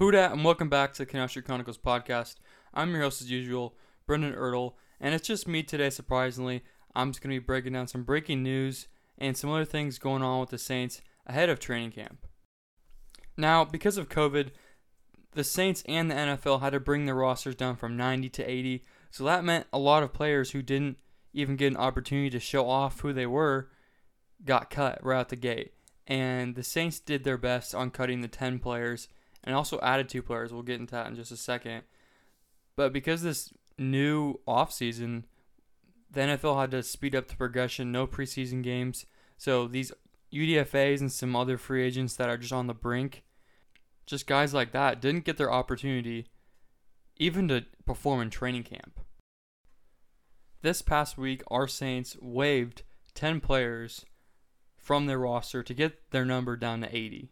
Who dat, and welcome back to the Canal Chronicles podcast. I'm your host as usual, Brendan Ertle, and it's just me today, surprisingly. I'm just going to be breaking down some breaking news and some other things going on with the Saints ahead of training camp. Now, because of COVID, the Saints and the NFL had to bring their rosters down from 90 to 80, so that meant a lot of players who didn't even get an opportunity to show off who they were got cut right out the gate. And the Saints did their best on cutting the 10 players and also added two players. We'll get into that in just a second. But because this new offseason, the NFL had to speed up the progression, no preseason games. So these UDFAs and some other free agents that are just on the brink, just guys like that, didn't get their opportunity even to perform in training camp. This past week, our Saints waived 10 players from their roster to get their number down to 80.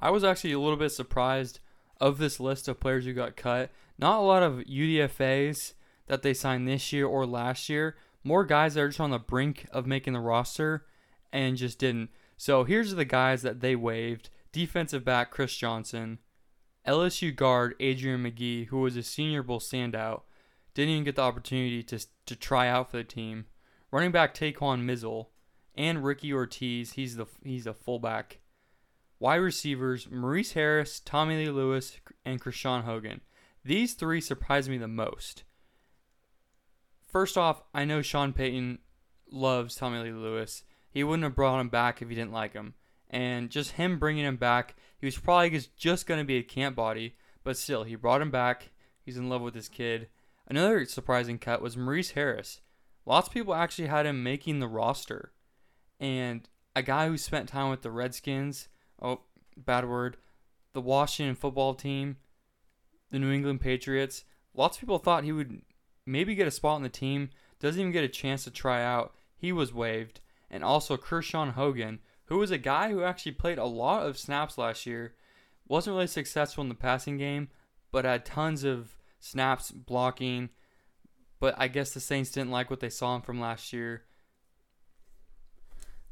I was actually a little bit surprised of this list of players who got cut. Not a lot of UDFAs that they signed this year or last year. More guys that are just on the brink of making the roster and just didn't. So here's the guys that they waived defensive back Chris Johnson, LSU guard Adrian Magee, who was a Senior Bowl standout, didn't even get the opportunity to, to try out for the team. Running back Taquan Mizzell and Ricky Ortiz, he's the he's a fullback wide receivers Maurice Harris, Tommy Lee Lewis, and Krishawn Hogan. These three surprised me the most. First off, I know Sean Payton loves Tommy Lee Lewis. He wouldn't have brought him back if he didn't like him. And just him bringing him back, he was probably just going to be a camp body, but still, he brought him back. He's in love with this kid. Another surprising cut was Maurice Harris. Lots of people actually had him making the roster. And a guy who spent time with the Redskins, oh, bad word, the Washington football team, the New England Patriots. Lots of people thought he would maybe get a spot on the team, doesn't even get a chance to try out. He was waived. And also Krishawn Hogan, who was a guy who actually played a lot of snaps last year, wasn't really successful in the passing game, but had tons of snaps blocking. But I guess the Saints didn't like what they saw him from last year.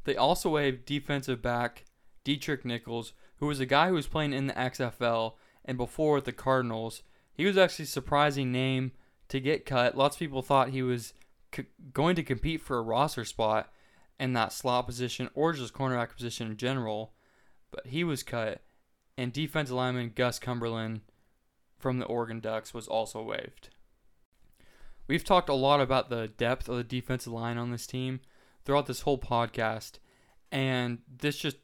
They also waived defensive back Deatrick Nichols, who was a guy who was playing in the XFL and before with the Cardinals. He was actually a surprising name to get cut. Lots of people thought he was c- going to compete for a roster spot in that slot position or just cornerback position in general, but he was cut. And defensive lineman Gus Cumberland from the Oregon Ducks was also waived. We've talked a lot about the depth of the defensive line on this team throughout this whole podcast, and this just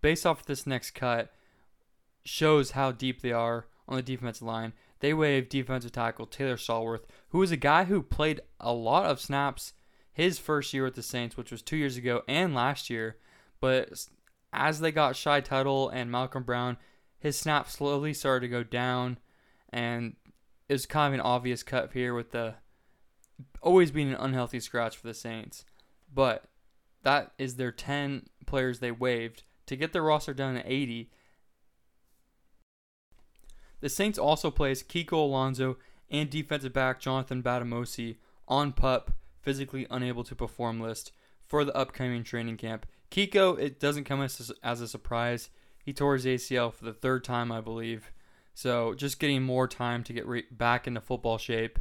based off of this next cut shows how deep they are on the defensive line. They waived defensive tackle Taylor Stallworth, who was a guy who played a lot of snaps his first year with the Saints, which was two years ago and last year. But as they got Shy Tuttle and Malcolm Brown, his snaps slowly started to go down, and it was kind of an obvious cut here with the always being an unhealthy scratch for the Saints. But that is their 10 players they waived to get their roster down to 80. The Saints also placed Kiko Alonso and defensive back Jonathan Bademosi on pup, physically unable to perform list for the upcoming training camp. Kiko, it doesn't come as, as a surprise. He tore his ACL for the third time, I believe. So just getting more time to get re- back into football shape.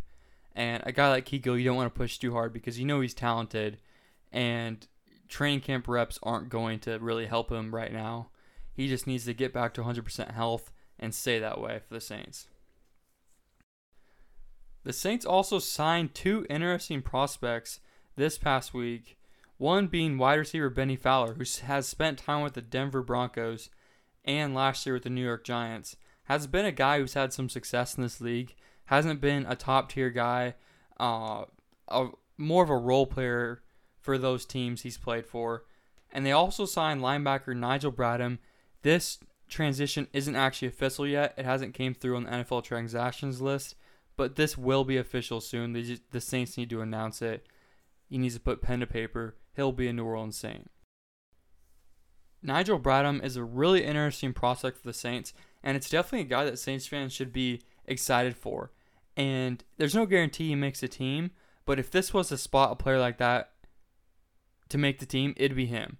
And a guy like Kiko, you don't want to push too hard because you know he's talented. And training camp reps aren't going to really help him right now. He just needs to get back to 100% health and stay that way for the Saints. The Saints also signed two interesting prospects this past week. One being wide receiver Bennie Fowler, who has spent time with the Denver Broncos and last year with the New York Giants. Has been a guy who's had some success in this league. Hasn't been a top tier guy, uh, a, more of a role player for those teams he's played for. And they also signed linebacker Nigel Bradham. This transition isn't actually official yet. It hasn't came through on the NFL transactions list, but this will be official soon. They just, the Saints need to announce it. He needs to put pen to paper. He'll be a New Orleans Saint. Nigel Bradham is a really interesting prospect for the Saints, and it's definitely a guy that Saints fans should be excited for. And there's no guarantee he makes a team, but if this was a spot a player like that to make the team, it'd be him.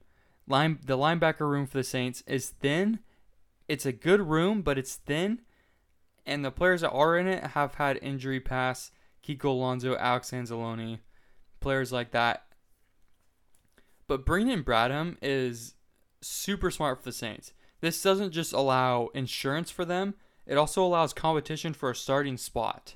Line the linebacker room for the Saints is thin. It's a good room, but it's thin, and the players that are in it have had injury past. Kiko Alonso, Alex Anzalone, players like that. But bringing in Bradham is super smart for the Saints. This doesn't just allow insurance for them, it also allows competition for a starting spot.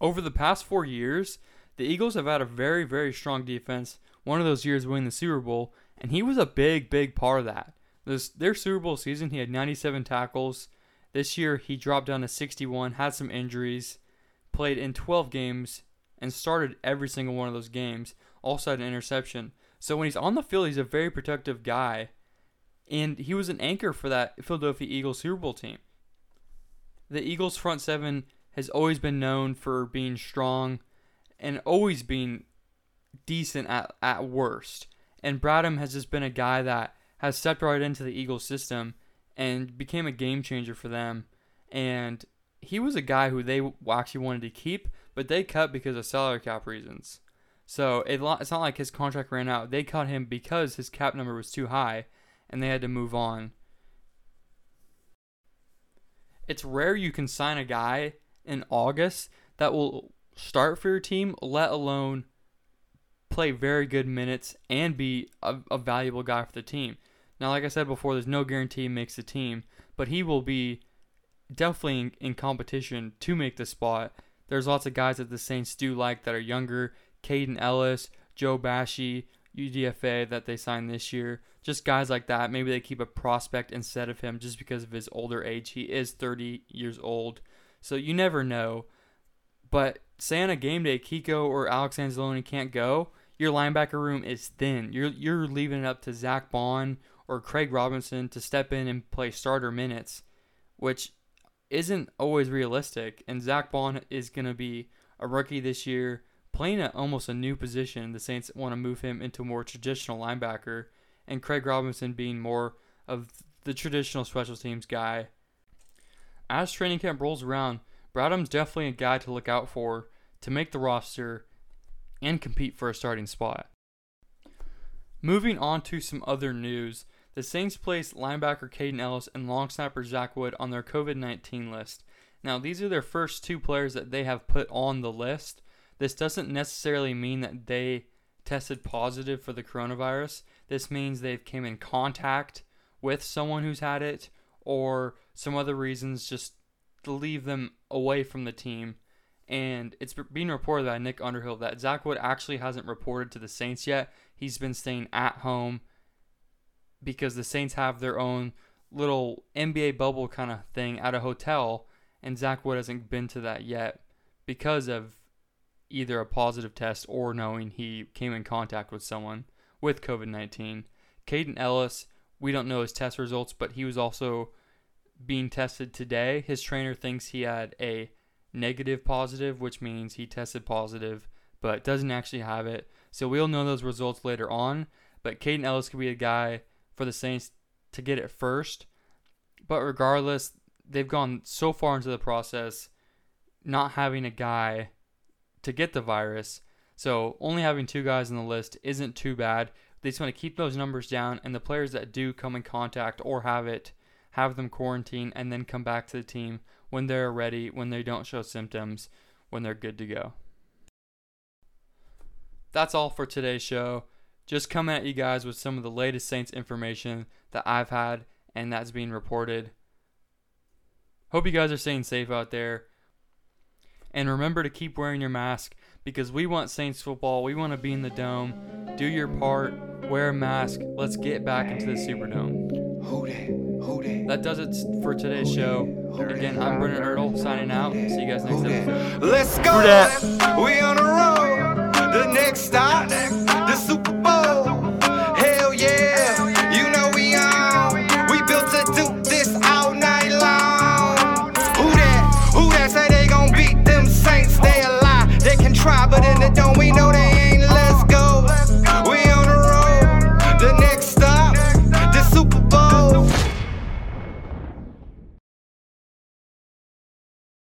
Over the past four years, the Eagles have had a very, very strong defense. One of those years winning the Super Bowl, and he was a big, big part of that. This their Super Bowl season, he had 97 tackles. This year, he dropped down to 61, had some injuries, played in 12 games, and started every single one of those games. Also had an interception. So when he's on the field, he's a very protective guy, and he was an anchor for that Philadelphia Eagles Super Bowl team. The Eagles front seven has always been known for being strong and always being decent at, at worst. And Bradham has just been a guy that has stepped right into the Eagles system and became a game changer for them. And he was a guy who they actually wanted to keep, but they cut because of salary cap reasons. So it, it's not like his contract ran out. They cut him because his cap number was too high, and they had to move on. It's rare you can sign a guy in August that will start for your team, let alone play very good minutes and be a, a, valuable guy for the team. Now, like I said before, there's no guarantee he makes the team, but he will be definitely in, in competition to make the spot. There's lots of guys that the Saints do like that are younger. Kaden Elliss, Joe Bachie, UDFA that they signed this year. Just guys like that. Maybe they keep a prospect instead of him just because of his older age. He is 30 years old. So you never know. But say on a game day, Kiko or Alex Anzalone can't go, your linebacker room is thin. You're you're leaving it up to Zack Baun or Craig Robinson to step in and play starter minutes, which isn't always realistic. And Zack Baun is gonna be a rookie this year, playing at almost a new position. The Saints want to move him into a more traditional linebacker, and Craig Robinson being more of the traditional special teams guy. As training camp rolls around, Bradham's definitely a guy to look out for to make the roster and compete for a starting spot. Moving on to some other news, the Saints placed linebacker Kaden Elliss and long snapper Zach Wood on their COVID 19 list. Now, these are their first two players that they have put on the list. This doesn't necessarily mean that they tested positive for the coronavirus. This means they've came in contact with someone who's had it or some other reasons just to leave them away from the team and it's being reported by Nick Underhill that Zach Wood actually hasn't reported to the Saints yet. He's been staying at home because the Saints have their own little NBA bubble kind of thing at a hotel, and Zach Wood hasn't been to that yet because of either a positive test or knowing he came in contact with someone with COVID 19. Kaden Elliss, we don't know his test results, but he was also being tested today. His trainer thinks he had a negative positive, which means he tested positive but doesn't actually have it. So we'll know those results later on. But Kaden Elliss could be a guy for the Saints to get it first. But regardless, they've gone so far into the process not having a guy to get the virus. So only having two guys on the list isn't too bad. They just want to keep those numbers down, and the players that do come in contact or have it, have them quarantine and then come back to the team when they're ready, when they don't show symptoms, when they're good to go. That's all for today's show. Just coming at you guys with some of the latest Saints information that I've had and that's being reported. Hope you guys are staying safe out there. And remember to keep wearing your mask because we want Saints football. We want to be in the dome. Do your part. Wear a mask. Let's get back into the Superdome. Who that? That does it for today's show. Again, I'm Brennan Ertl signing out. See you guys next episode. Let's go. We on the road. The next stop,